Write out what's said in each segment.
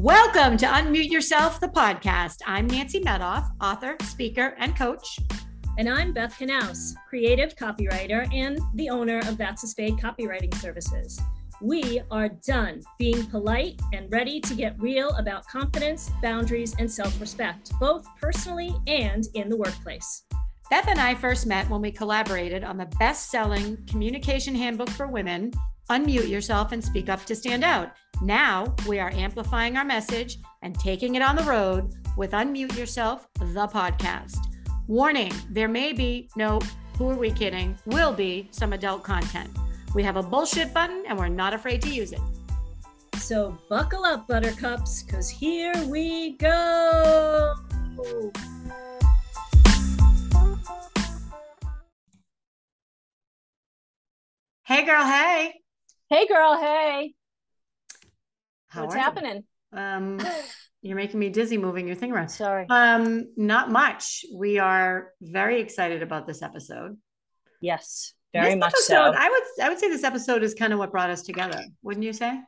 Welcome to Unmute Yourself, the podcast. I'm Nancy Medoff, author, speaker, and coach. And I'm Beth Knaus, creative copywriter and the owner of That's a Spade Copywriting Services. We are done being polite and ready to get real about confidence, boundaries, and self respect, both personally and in the workplace. Beth and I first met when we collaborated on the best selling communication handbook for women Unmute Yourself and Speak Up to Stand Out. Now we are amplifying our message and taking it on the road with Unmute Yourself, the podcast. Warning there may be, no, who are we kidding? Will be some adult content. We have a bullshit button and we're not afraid to use it. So buckle up, buttercups, because here we go. Hey, girl, hey. Hey, girl, hey. How What's are you? happening? Um, you're making me dizzy moving your thing around. Sorry. Um, not much. We are very excited about this episode. Yes, very This much episode, so. I would I would say this episode is kind of what brought us together, wouldn't you say?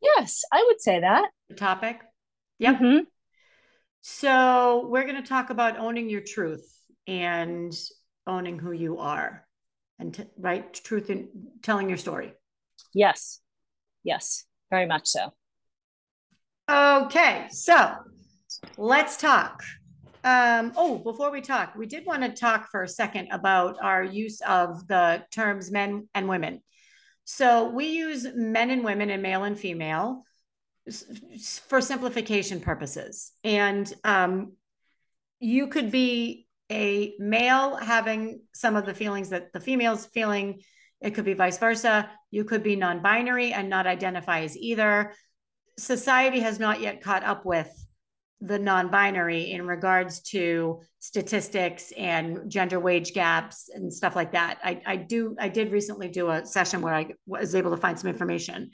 Yes, I would say that. The topic. Yep. Mhm. So we're going to talk about owning your truth and owning who you are, and t- right truth and telling your story. Yes, yes, very much so. Okay, so let's talk. Um, oh, before we talk, we did want to talk for a second about our use of the terms men and women. So we use men and women and male and female for simplification purposes. And um, you could be a male having some of the feelings that the female's feeling. It could be vice versa. You could be non binary and not identify as either society has not yet caught up with the non-binary in regards to statistics and gender wage gaps and stuff like that. I, I do I did recently do a session where I was able to find some information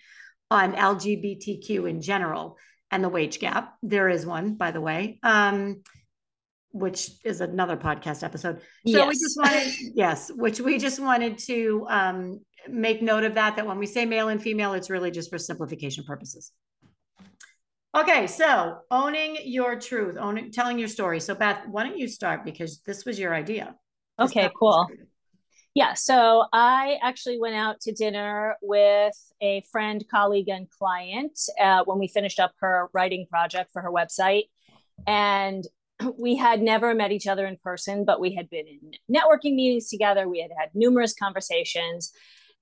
on LGBTQ in general and the wage gap. There is one, by the way, um, which is another podcast episode. So we Yes. just wanted, yes, which we just wanted to um, make note of that. That when we say male and female, it's really just for simplification purposes. Okay, so owning your truth, owning, telling your story. So Beth, why don't you start because this was your idea. This Okay, cool. was your idea. Yeah, so I actually went out to dinner with a friend, colleague, and client uh, when we finished up her writing project for her website. And we had never met each other in person, but we had been in networking meetings together. We had had numerous conversations.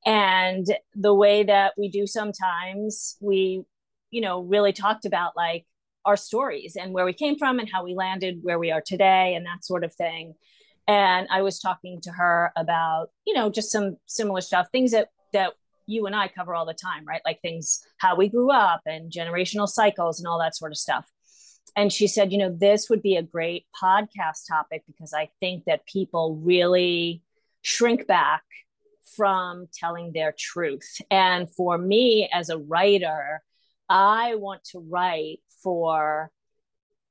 And the way that we do sometimes, we, you know, really talked about like our stories and where we came from and how we landed where we are today and that sort of thing and i was talking to her about you know just some similar stuff things that that you and i cover all the time right like things how we grew up and generational cycles and all that sort of stuff and she said you know this would be a great podcast topic because i think that people really shrink back from telling their truth. And for me as a writer i want to write for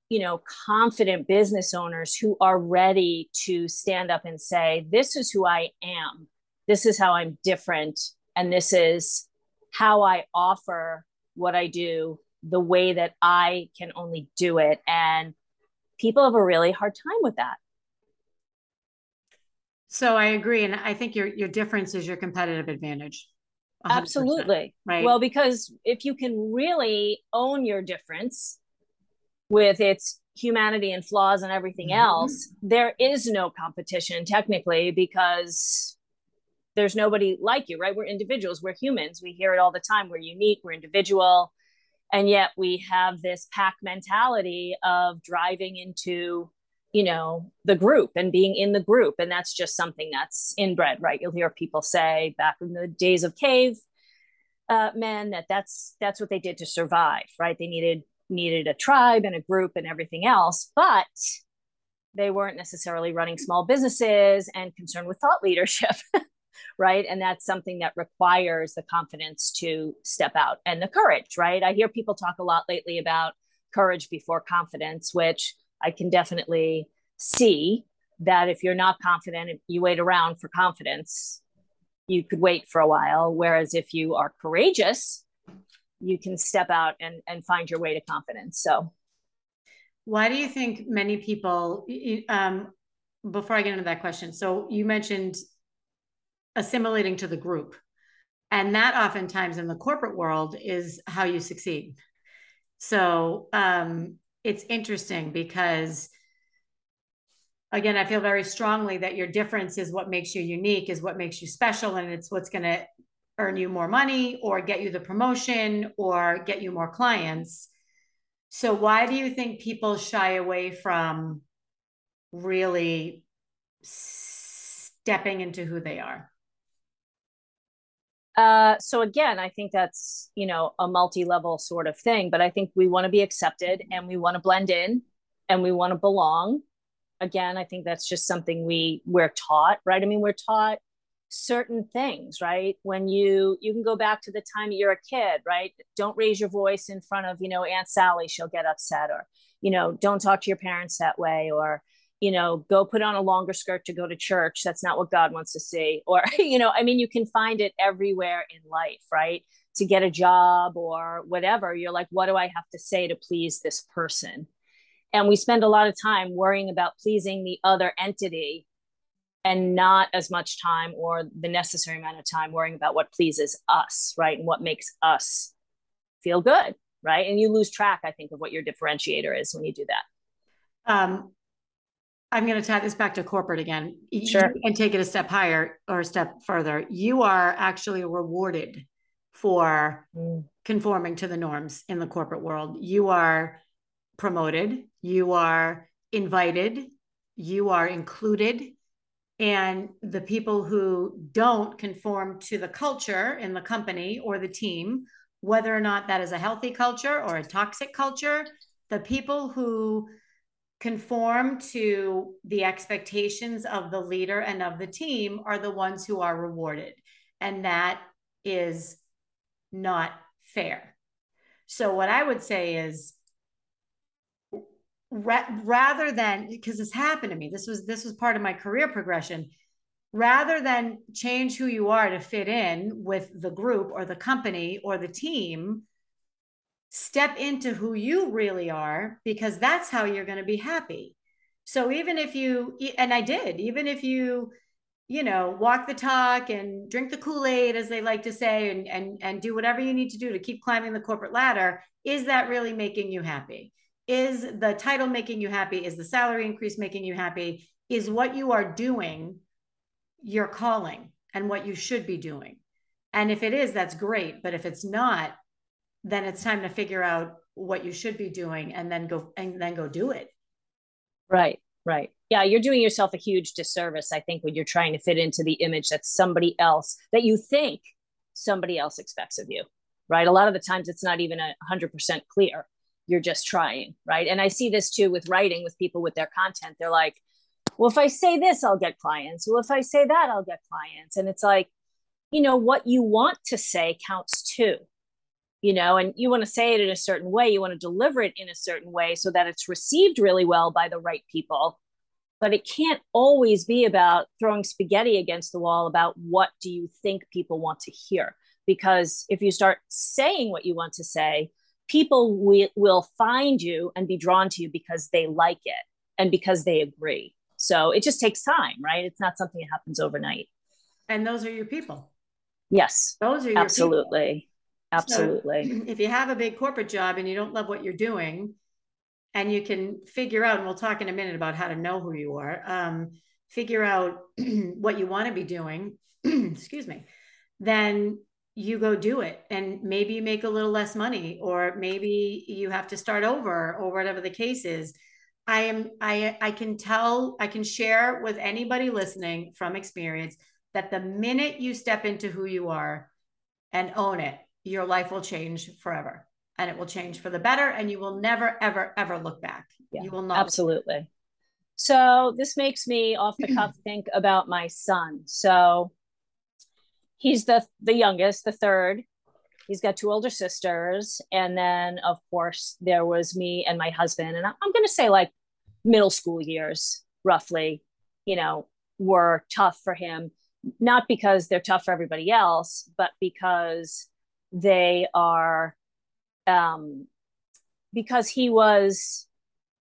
you know confident business owners who are ready to stand up and say this is who i am. This is how i'm different. And this is how i offer what i do the way that i can only do it. And people have a really hard time with that. So I agree, and I think your your difference is your competitive advantage. 100%, absolutely. Right. well because if you can really own your difference with its humanity and flaws and everything Mhm. else there is no competition technically because there's nobody like you right? We're individuals. We're humans. We hear it all the time. We're unique. We're individual and yet we have this pack mentality of driving into you know the group and being in the group. And that's just something that's inbred right? You'll hear people say back in the days of cave uh, men that that's that's what they did to survive right? They needed needed a tribe and a group and everything else but they weren't necessarily running small businesses and concerned with thought leadership right? And that's something that requires the confidence to step out and the courage right? I hear people talk a lot lately about courage before confidence which i can definitely see that if you're not confident if you wait around for confidence you could wait for a while. Whereas if you are courageous you can step out and and find your way to confidence. So why do you think many people um before i get into that question so you mentioned assimilating to the group. And that oftentimes in the corporate world is how you succeed. So um it's interesting because again i feel very strongly that your difference is what makes you unique is what makes you special and it's what's going to earn you more money or get you the promotion or get you more clients. So why do you think people shy away from really stepping into who they are uh, so again, I think that's you know a multi-level sort of thing, but I think we want to be accepted and we want to blend in and we want to belong. Again i think that's just something we we're taught right? I mean we're taught certain things right? When you you can go back to the time you're a kid right? Don't raise your voice in front of you know aunt sally she'll get upset or you know don't talk to your parents that way or you know go put on a longer skirt to go to church. That's not what god wants to see. Or you know i mean you can find it everywhere in life right? To get a job or whatever you're like what do i have to say to please this person? And we spend a lot of time worrying about pleasing the other entity and not as much time or the necessary amount of time worrying about what pleases us right? And what makes us feel good right? And you lose track i think of what your differentiator is when you do that. Um, i'm going to tie this back to corporate again. Sure. and take it a step higher or a step further. You are actually rewarded for mm. conforming to the norms in the corporate world. You are promoted, you are invited, you are included. And the people who don't conform to the culture in the company or the team, whether or not that is a healthy culture or a toxic culture, the people who conform to the expectations of the leader and of the team are the ones who are rewarded. And that is not fair. So, what I would say is ra- rather than because this happened to me this was this was part of my career progression rather than change who you are to fit in with the group or the company or the team step into who you really are because that's how you're going to be happy so even if you and i did even if you you know walk the talk and drink the kool-aid as they like to say and and and do whatever you need to do to keep climbing the corporate ladder is that really making you happy is the title making you happy? Is the salary increase making you happy? Is what you are doing your calling and what you should be doing? And if it is, that's great. But if it's not, then it's time to figure out what you should be doing and then go and then go do it. Right, right. Yeah, you're doing yourself a huge disservice, I think, when you're trying to fit into the image that somebody else that you think somebody else expects of you. Right. A lot of the times it's not even a hundred percent clear you're just trying right and i see this too with writing with people with their content they're like well if i say this i'll get clients well if i say that i'll get clients and it's like you know what you want to say counts too you know and you want to say it in a certain way you want to deliver it in a certain way so that it's received really well by the right people but it can't always be about throwing spaghetti against the wall about what do you think people want to hear because if you start saying what you want to say people will, will find you and be drawn to you because they like it and because they agree. So it just takes time, right? It's not something that happens overnight. And those are your people. Yes. Those are absolutely. People. Absolutely. So if you have a big corporate job and you don't love what you're doing, and you can figure out, and we'll talk in a minute about how to know who you are, um, figure out what you want to be doing, excuse me, then you go do it and maybe you make a little less money or maybe you have to start over or whatever the case is i am i i can tell i can share with anybody listening from experience that the minute you step into who you are and own it your life will change forever and it will change for the better and you will never ever ever look back yeah, you will not absolutely so this makes me off the cuff think about my son so he's the the youngest, the third. He's got two older sisters, and then of course there was me and my husband, and I'm going to say like middle school years, roughly. You know, were tough for him, not because they're tough for everybody else, but because they are um, because he was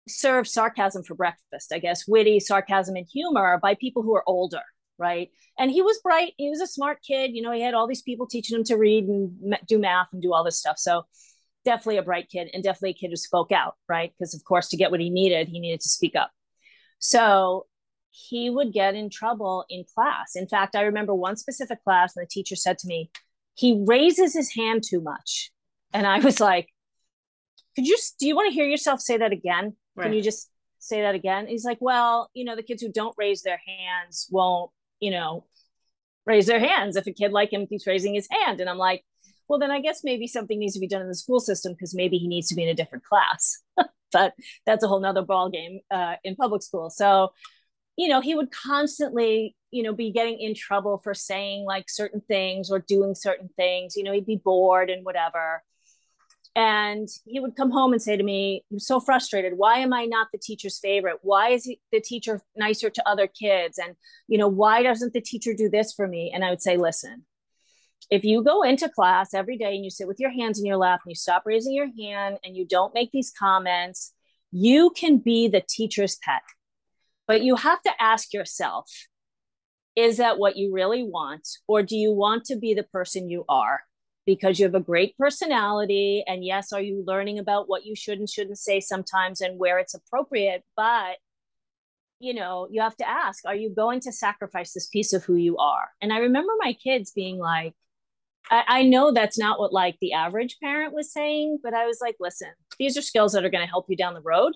served sarcasm for breakfast, I guess, witty sarcasm and humor by people who are older, right? And he was bright. He was a smart kid. You know, he had all these people teaching him to read and do math and do all this stuff. So definitely a bright kid and definitely a kid who spoke out, right? Because of course, to get what he needed, he needed to speak up. So he would get in trouble in class. In fact, I remember one specific class, and the teacher said to me, he raises his hand too much. And I was like, could you, do you want to hear yourself say that again? Right. Can you just say that again? He's like, well, you know, the kids who don't raise their hands won't, you know, raise their hands if a kid like him keeps raising his hand. And I'm like, well, then I guess maybe something needs to be done in the school system because maybe he needs to be in a different class. but that's a whole nother ball game uh, in public school. So, you know, he would constantly, you know, be getting in trouble for saying like certain things or doing certain things. You know, he'd be bored and whatever. And he would come home and say to me, I'm so frustrated. Why am I not the teacher's favorite? Why is he, the teacher nicer to other kids? And, you know, why doesn't the teacher do this for me? And I would say, listen, if you go into class every day and you sit with your hands in your lap and you stop raising your hand and you don't make these comments, you can be the teacher's pet. But you have to ask yourself, is that what you really want? Or do you want to be the person you are? because you have a great personality. And yes, are you learning about what you should and shouldn't say sometimes and where it's appropriate? But you know, you have to ask, are you going to sacrifice this piece of who you are? And I remember my kids being like, I, I know that's not what like the average parent was saying, but I was like, listen, these are skills that are going to help you down the road.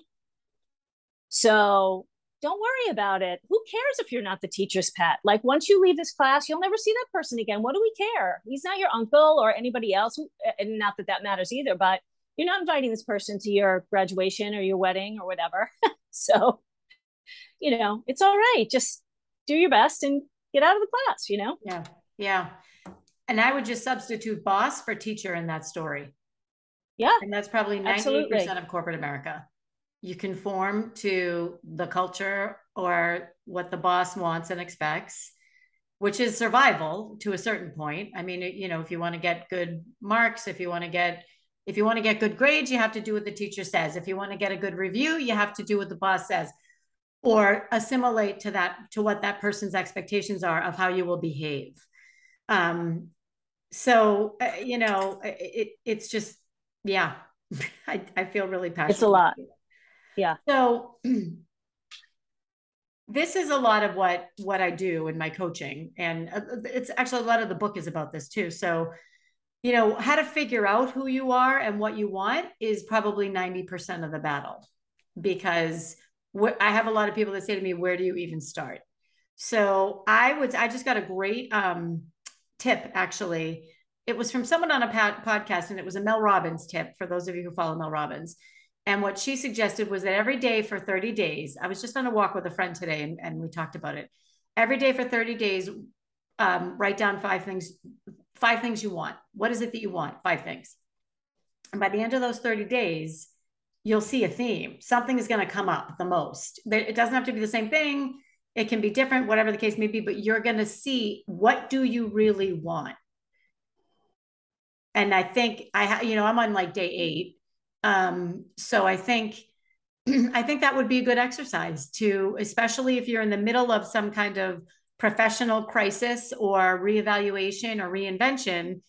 So don't worry about it. Who cares if you're not the teacher's pet? Like once you leave this class, you'll never see that person again. What do we care? He's not your uncle or anybody else. And not that that matters either, but you're not inviting this person to your graduation or your wedding or whatever. so, you know, it's all right. Just do your best and get out of the class, you know? Yeah. Yeah. And I would just substitute boss for teacher in that story. Yeah. And that's probably 98% absolutely. of corporate America you conform to the culture or what the boss wants and expects which is survival to a certain point. I mean you know if you want to get good marks if you want to get if you want to get good grades you have to do what the teacher says. If you want to get a good review you have to do what the boss says or assimilate to that to what that person's expectations are of how you will behave. Um so uh, you know it, it's just yeah I, I feel really passionate it's a lot yeah. So this is a lot of what what I do in my coaching and uh, it's actually a lot of the book is about this too. So you know, how to figure out who you are and what you want is probably 90% of the battle because what I have a lot of people that say to me, where do you even start? So I would, I just got a great um, tip actually. It was from someone on a podcast and it was a Mel Robbins tip for those of you who follow Mel Robbins. And what she suggested was that every day for 30 days, I was just on a walk with a friend today and, and we talked about it. Every day for 30 days, um, write down five things, five things you want. What is it that you want? Five things. And by the end of those 30 days, you'll see a theme. Something is going to come up the most. It doesn't have to be the same thing. It can be different, whatever the case may be, but you're going to see what do you really want? And I think I, you know, I'm on like day eight um, so I think I think that would be a good exercise to, especially if you're in the middle of some kind of professional crisis or reevaluation or reinvention,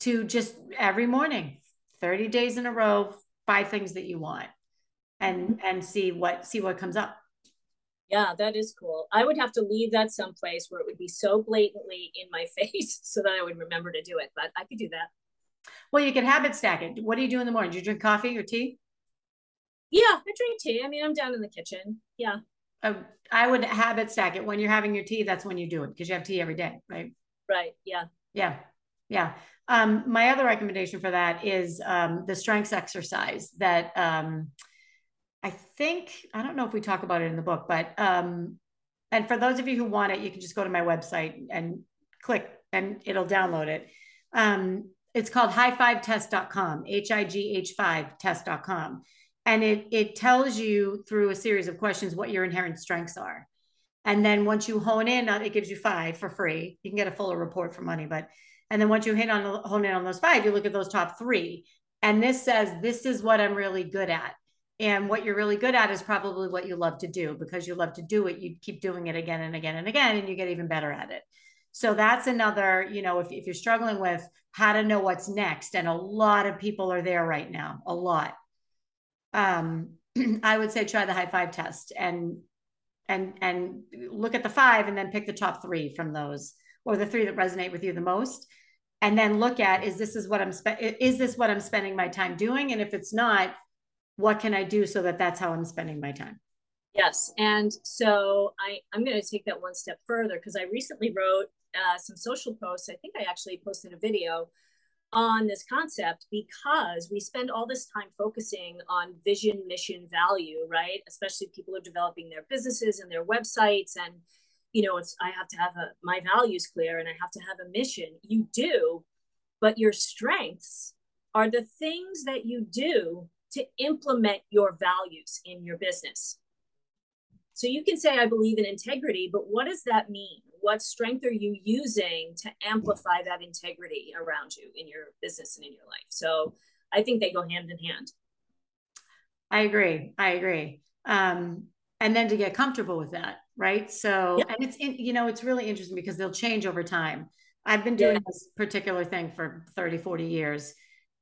to just every morning, 30 days in a row, five things that you want and mm-hmm. and see what see what comes up. Yeah, that is cool. I would have to leave that someplace where it would be so blatantly in my face so that I would remember to do it, but I could do that. Well, you can habit stack it. What do you do in the morning? Do you drink coffee or tea? Yeah, I drink tea. I mean, I'm down in the kitchen. Yeah. Uh, I would habit stack it when you're having your tea. That's when you do it because you have tea every day, right? Right. Yeah. Yeah. Yeah. Um, my other recommendation for that is um, the strengths exercise that um, I think, I don't know if we talk about it in the book, but, um, and for those of you who want it, you can just go to my website and click and it'll download it. It's called high5test.com, H I G H 5 test.com. And it, it tells you through a series of questions what your inherent strengths are. And then once you hone in, uh, it gives you five for free. You can get a fuller report for money, but and then once you hit on hone in on those five, you look at those top three, And this says, this is what I'm really good at. And what you're really good at is probably what you love to do because you love to do it. You keep doing it again and again and again, and you get even better at it. So that's another, you know, if, if you're struggling with how to know what's next, and a lot of people are there right now, a lot. Um, I would say try the high five test and and and look at the five and then pick the top three from those or the three that resonate with you the most. And then look at is this is what i'm spe- is this what i'm spending my time doing? And if it's not what can i do so that that's how i'm spending my time? Yes. And so i i'm going to take that one step further because i recently wrote uh, some social posts i think i actually posted a video on this concept because we spend all this time focusing on vision, mission, value, right? Especially people are developing their businesses and their websites and you know, it's I have to have a my values clear and I have to have a mission. You do, but your strengths are the things that you do to implement your values in your business. So you can say I believe in integrity, but what does that mean? What strength are you using to amplify that integrity around you in your business and in your life? So i think they go hand in hand. I agree. I agree. Um, and then to get comfortable with that right? So yeah. and it's in, you know it's really interesting because they'll change over time. I've been doing yeah. this particular thing for 30 40 years.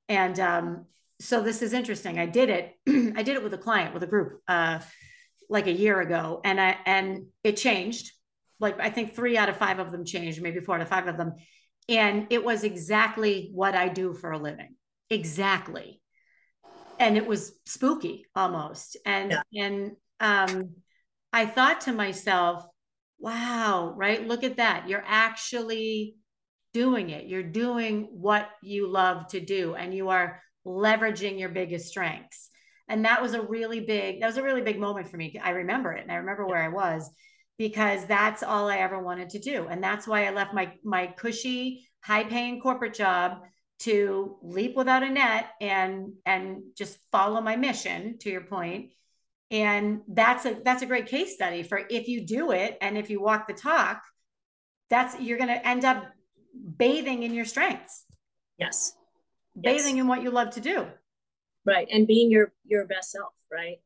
And um, so this is interesting. I did it i did it with a client with a group uh, like a year ago. And i and it changed like I think three out of five of them changed, maybe four out of five of them. And it was exactly what I do for a living. Exactly. And it was spooky almost. And yeah. and um I thought to myself, wow, right? Look at that. You're actually doing it. You're doing what you love to do and you are leveraging your biggest strengths. And that was a really big, that was a really big moment for me. I remember it and I remember where I was because that's all I ever wanted to do. And that's why I left my my cushy, high-paying corporate job to leap without a net and and just follow my mission to your point. And that's a that's a great case study for if you do it and if you walk the talk, that's you're going to end up bathing in your strengths. Yes. Bathing yes. in what you love to do. Right. And being your your best self, right?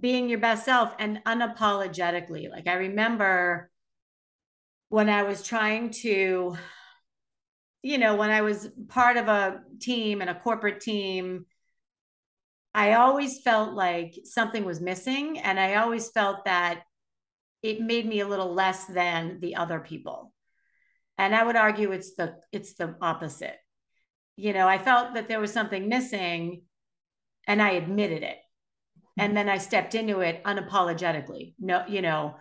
Being your best self and unapologetically. Like I remember when I was trying to, you know, when I was part of a team and a corporate team, I always felt like something was missing. And I always felt that it made me a little less than the other people. And I would argue it's the it's the opposite. You know, I felt that there was something missing and I admitted it and then I stepped into it unapologetically. No, you know,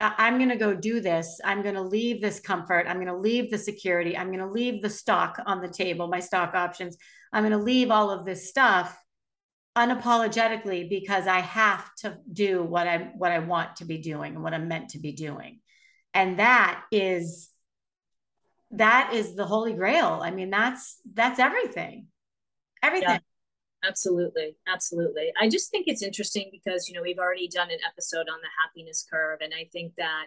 I'm going to go do this. I'm going to leave this comfort. I'm going to leave the security. I'm going to leave the stock on the table, my stock options. I'm going to leave all of this stuff unapologetically because I have to do what I what I want to be doing and what I'm meant to be doing. And that is that is the holy grail. I mean, that's that's everything. Everything. Yeah. Absolutely. Absolutely. I just think it's interesting because, you know, we've already done an episode on the happiness curve. And I think that,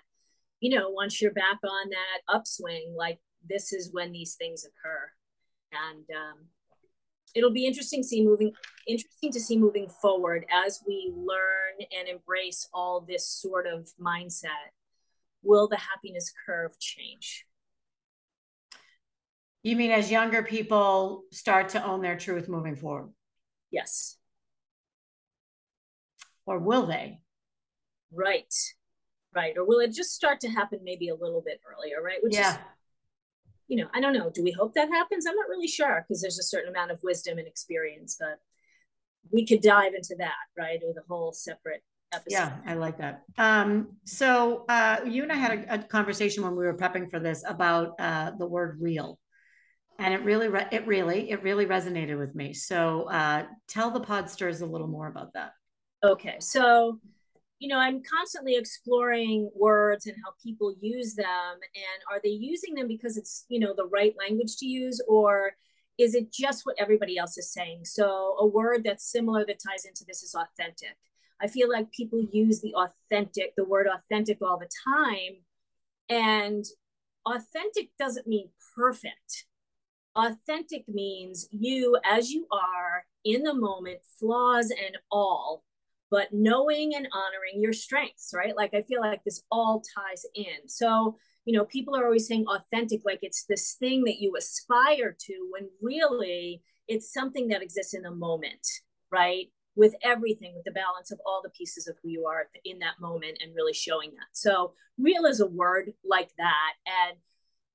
you know, once you're back on that upswing, like this is when these things occur. And um, it'll be interesting see moving interesting to see moving forward as we learn and embrace all this sort of mindset. Will the happiness curve change? You mean as younger people start to own their truth moving forward? Yes. Or will they? Right. Right. Or will it just start to happen maybe a little bit earlier, right? Which yeah. Is, you know, I don't know. Do we hope that happens? I'm not really sure because there's a certain amount of wisdom and experience, but we could dive into that, right? With a whole separate episode. Yeah, I like that. Um, so uh, you and I had a, a, conversation when we were prepping for this about uh, the word real and it really re- it really it really resonated with me. So uh, tell the podsters a little more about that. Okay. So you know i'm constantly exploring words and how people use them. And are they using them because it's you know the right language to use or is it just what everybody else is saying? So a word that's similar that ties into this is authentic. I feel like people use the authentic the word authentic all the time. And authentic doesn't mean perfect authentic means you as you are in the moment, flaws and all, but knowing and honoring your strengths, right? Like I feel like this all ties in. So, you know, people are always saying authentic, like it's this thing that you aspire to, when really it's something that exists in the moment, right? With everything, with the balance of all the pieces of who you are in that moment and really showing that. So, real is a word like that. And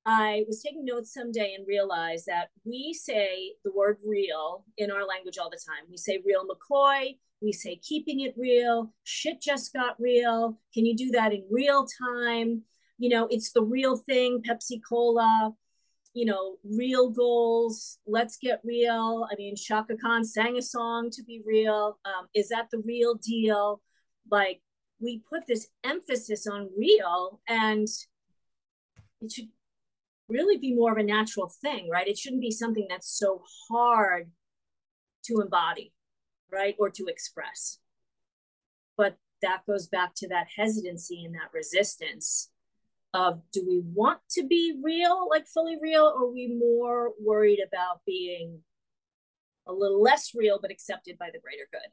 I was taking notes someday and realized that we say the word real in our language all the time. We say real McCoy, we say keeping it real, shit just got real. Can you do that in real time? You know, it's the real thing, Pepsi Cola, you know, real goals, let's get real. I mean, Chaka Khan sang a song to be real. Um, is that the real deal? Like, we put this emphasis on real and it should really be more of a natural thing, right? It shouldn't be something that's so hard to embody, right? Or to express. But that goes back to that hesitancy and that resistance of do we want to be real, like fully real, or are we more worried about being a little less real but accepted by the greater good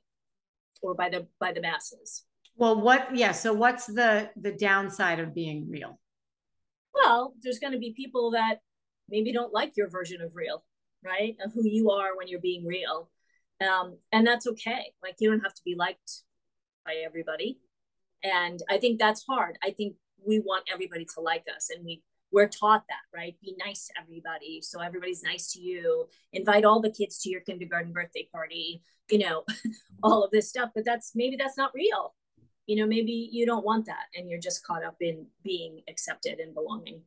or by the by the masses? Well, what yeah, so what's the the downside of being real? Well, there's going to be people that maybe don't like your version of real, right? Of who you are when you're being real. Um, and that's okay. Like you don't have to be liked by everybody. And I think that's hard. I think we want everybody to like us and we we're taught that, right? Be nice to everybody. So everybody's nice to you. Invite all the kids to your kindergarten birthday party, you know, all of this stuff. But that's maybe that's not real you know maybe you don't want that and you're just caught up in being accepted and belonging.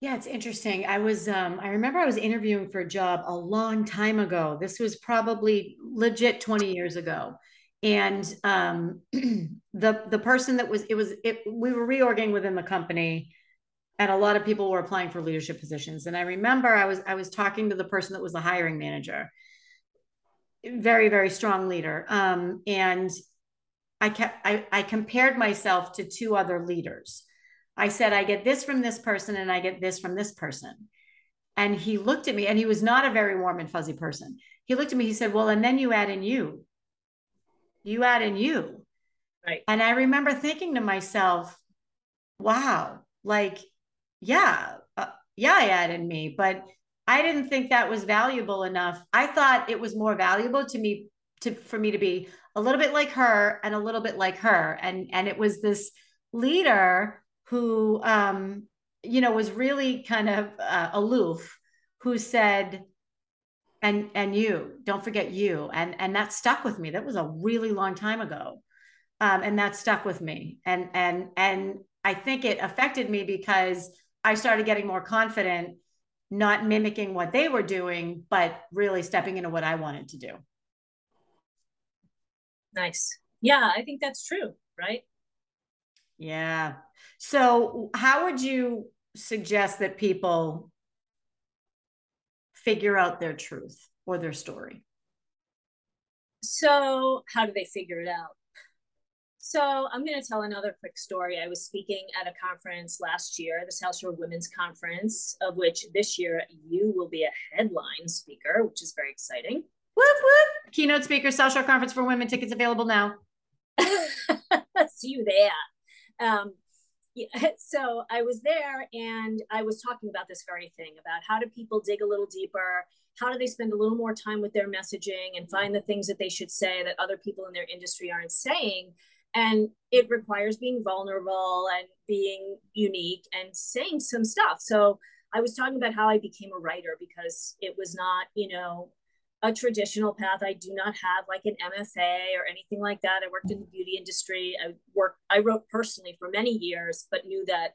Yeah it's interesting. I was um i remember i was interviewing for a job a long time ago. This was probably legit 20 years ago. And um the the person that was it was it we were reorging within the company and a lot of people were applying for leadership positions. And i remember i was i was talking to the person that was the hiring manager. Very very strong leader. Um and I kept I, I compared myself to two other leaders. I said, I get this from this person and I get this from this person. And he looked at me and he was not a very warm and fuzzy person. He looked at me, he said, Well, and then you add in you. You add in you. Right. And I remember thinking to myself, wow, like, yeah, uh, yeah, I add in me, but I didn't think that was valuable enough. I thought it was more valuable to me to for me to be a little bit like her and a little bit like her. And and it was this leader who um you know was really kind of uh, aloof who said and and you don't forget you. And and that stuck with me. That was a really long time ago. Um and that stuck with me. And and and i think it affected me because i started getting more confident not mimicking what they were doing but really stepping into what i wanted to do Nice. Yeah, I think that's true, right? Yeah. So, how would you suggest that people figure out their truth or their story? So, how do they figure it out? So, I'm going to tell another quick story. I was speaking at a conference last year, the South Shore Women's Conference, of which this year you will be a headline speaker, which is very exciting. Whoop, whoop. Keynote speaker, South Shore Conference for Women. Tickets available now. See you there. Um, yeah, so I was there and I was talking about this very thing about how do people dig a little deeper? How do they spend a little more time with their messaging and find the things that they should say that other people in their industry aren't saying? And it requires being vulnerable and being unique and saying some stuff. So I was talking about how I became a writer because it was not, you know, a traditional path. I do not have like an MFA or anything like that. I worked in the beauty industry. I worked, I wrote personally for many years, but knew that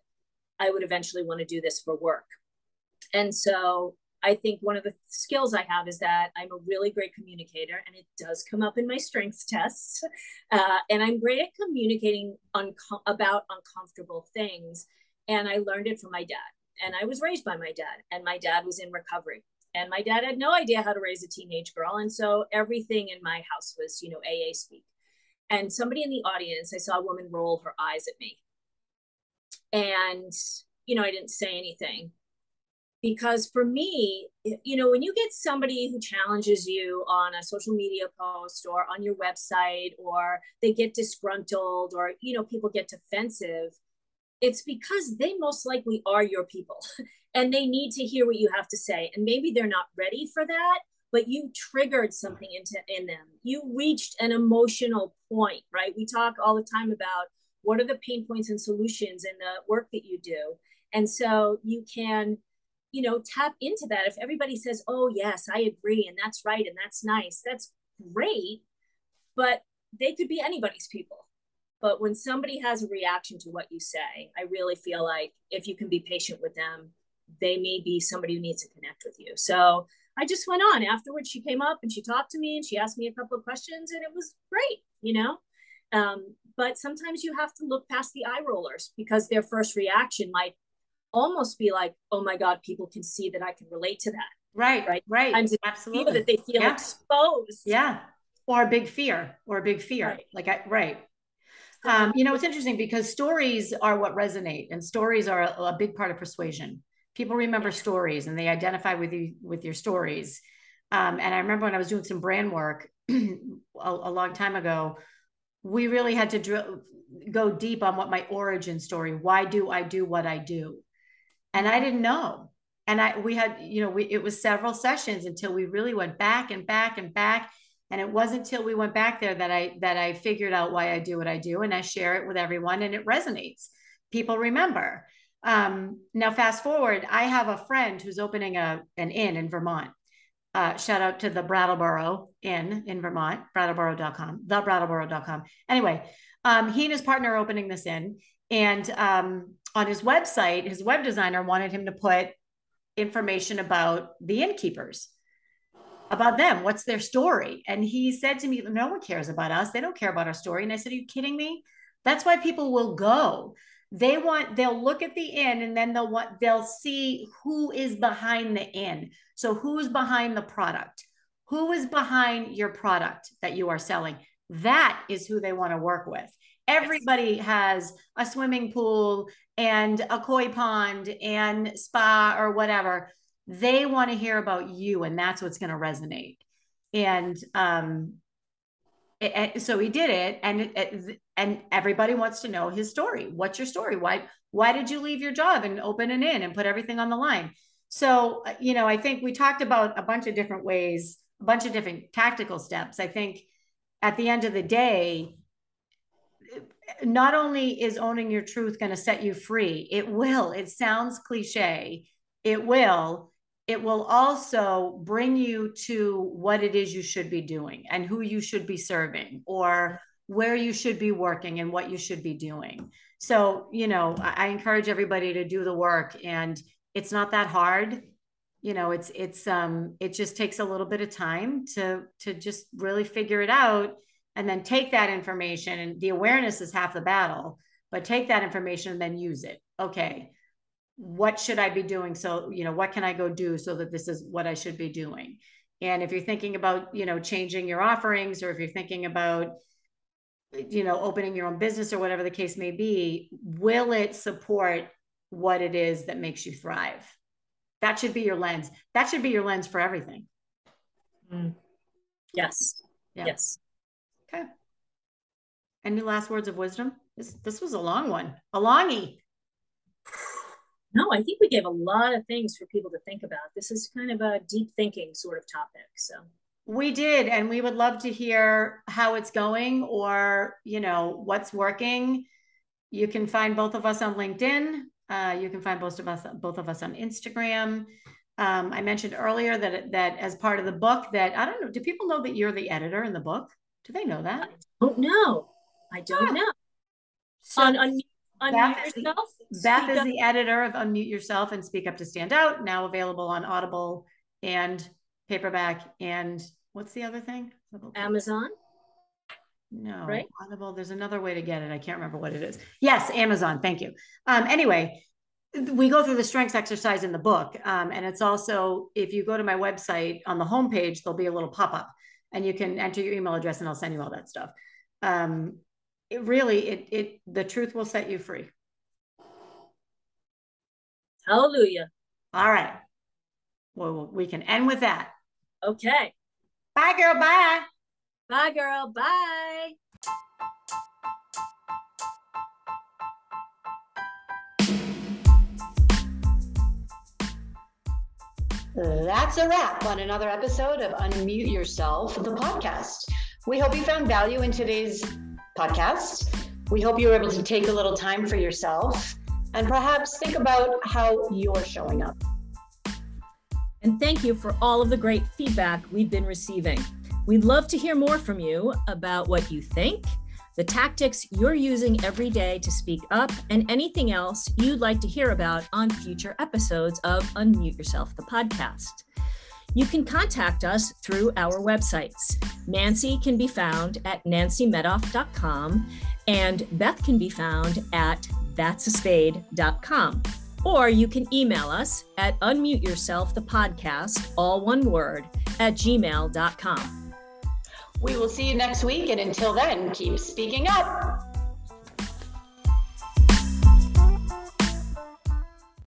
I would eventually want to do this for work. And so I think one of the skills I have is that I'm a really great communicator, and it does come up in my strengths tests. Uh, and I'm great at communicating unco- about uncomfortable things. And I learned it from my dad. And I was raised by my dad, and my dad was in recovery and my dad had no idea how to raise a teenage girl and so everything in my house was you know aa speak. And somebody in the audience i saw a woman roll her eyes at me. And you know i didn't say anything. Because for me you know when you get somebody who challenges you on a social media post or on your website or they get disgruntled or you know people get defensive it's because they most likely are your people and they need to hear what you have to say and maybe they're not ready for that but you triggered something into in them. You reached an emotional point right? We talk all the time about what are the pain points and solutions in the work that you do and so you can you know tap into that. If everybody says oh yes i agree and that's right and that's nice that's great but they could be anybody's people but when somebody has a reaction to what you say i really feel like if you can be patient with them they may be somebody who needs to connect with you so i just went on afterwards she came up and she talked to me and she asked me a couple of questions and it was great you know um, but sometimes you have to look past the eye rollers because their first reaction might almost be like, oh my God, people can see that I can relate to that. Right, right, right. And absolutely that they feel yeah. exposed. Yeah. Or a big fear, or a big fear. Right. Like I right. Um, you know, it's interesting because stories are what resonate, and stories are a, a big part of persuasion. People remember stories and they identify with you with your stories. Um, and I remember when I was doing some brand work a, a long time ago, we really had to drill, go deep on what my origin story. Why do I do what I do? and I didn't know. And I we had, you know, we it was several sessions until we really went back and back and back. And it wasn't until we went back there that I that I figured out why I do what I do and I share it with everyone and it resonates. People remember. Um, now fast forward, I have a friend who's opening a an inn in Vermont. Uh, shout out to the Brattleboro Inn in Vermont, brattleboro.com, thebrattleboro.com. Anyway, um, he and his partner are opening this inn. And um, on his website, his web designer wanted him to put information about the innkeepers, about them. What's their story? And he said to me, No one cares about us. They don't care about our story. And I said, Are you kidding me? That's why people will go. They want, they'll look at the inn and then they'll want, they'll see who is behind the inn. So who's behind the product? Who is behind your product that you are selling? That is who they want to work with. Everybody has a swimming pool and a koi pond and spa or whatever. They want to hear about you, and that's what's going to resonate. And um, it, it, so he did it, and it, and everybody wants to know his story. What's your story? Why why did you leave your job and open an inn and put everything on the line? So uh, you know, I think we talked about a bunch of different ways, a bunch of different tactical steps. I think at the end of the day, not only is owning your truth going to set you free, it will. It sounds cliche. It will. It will also bring you to what it is you should be doing and who you should be serving or where you should be working and what you should be doing. So, you know, I, I encourage everybody to do the work and it's not that hard. You know, it's it's um it just takes a little bit of time to to just really figure it out and then take that information and the awareness is half the battle but take that information and then use it okay what should i be doing so you know what can i go do so that this is what i should be doing and if you're thinking about you know changing your offerings or if you're thinking about you know opening your own business or whatever the case may be will it support what it is that makes you thrive that should be your lens that should be your lens for everything mm. yes yeah. yes Okay. Any last words of wisdom? This this was a long one. A longie. No, I think we gave a lot of things for people to think about. This is kind of a deep thinking sort of topic. So we did, and we would love to hear how it's going or you know what's working. You can find both of us on LinkedIn. Uh, you can find both of us both of us on Instagram. Um, I mentioned earlier that that as part of the book that I don't know. Do people know that you're the editor in the book? Do they know that? I don't know. I don't yeah. know. So on, on, Beth, yourself. Beth is up. the editor of Unmute Yourself and Speak Up to Stand Out, now available on Audible and paperback. And what's the other thing? Amazon. No, right? Audible. There's another way to get it. I can't remember what it is. Yes, Amazon. Thank you. Um, anyway, we go through the strengths exercise in the book. Um, and it's also, if you go to my website on the homepage, there'll be a little pop up and you can enter your email address and I'll send you all that stuff. Um, it really, it, it, the truth will set you free. Hallelujah. All right. well, we can end with that. Okay. Bye, girl. Bye. Bye, girl. Bye. That's a wrap on another episode of Unmute Yourself, the podcast. We hope you found value in today's podcast. We hope you were able to take a little time for yourself and perhaps think about how you're showing up. And thank you for all of the great feedback we've been receiving. We'd love to hear more from you about what you think, the tactics you're using every day to speak up, and anything else you'd like to hear about on future episodes of Unmute Yourself, the podcast. You can contact us through our websites. Nancy can be found at nancymedoff.com and Beth can be found at thatsaspade.com. Or you can email us at unmute yourself the podcast, all one word, at gmail.com. We will see you next week. And until then, keep speaking up.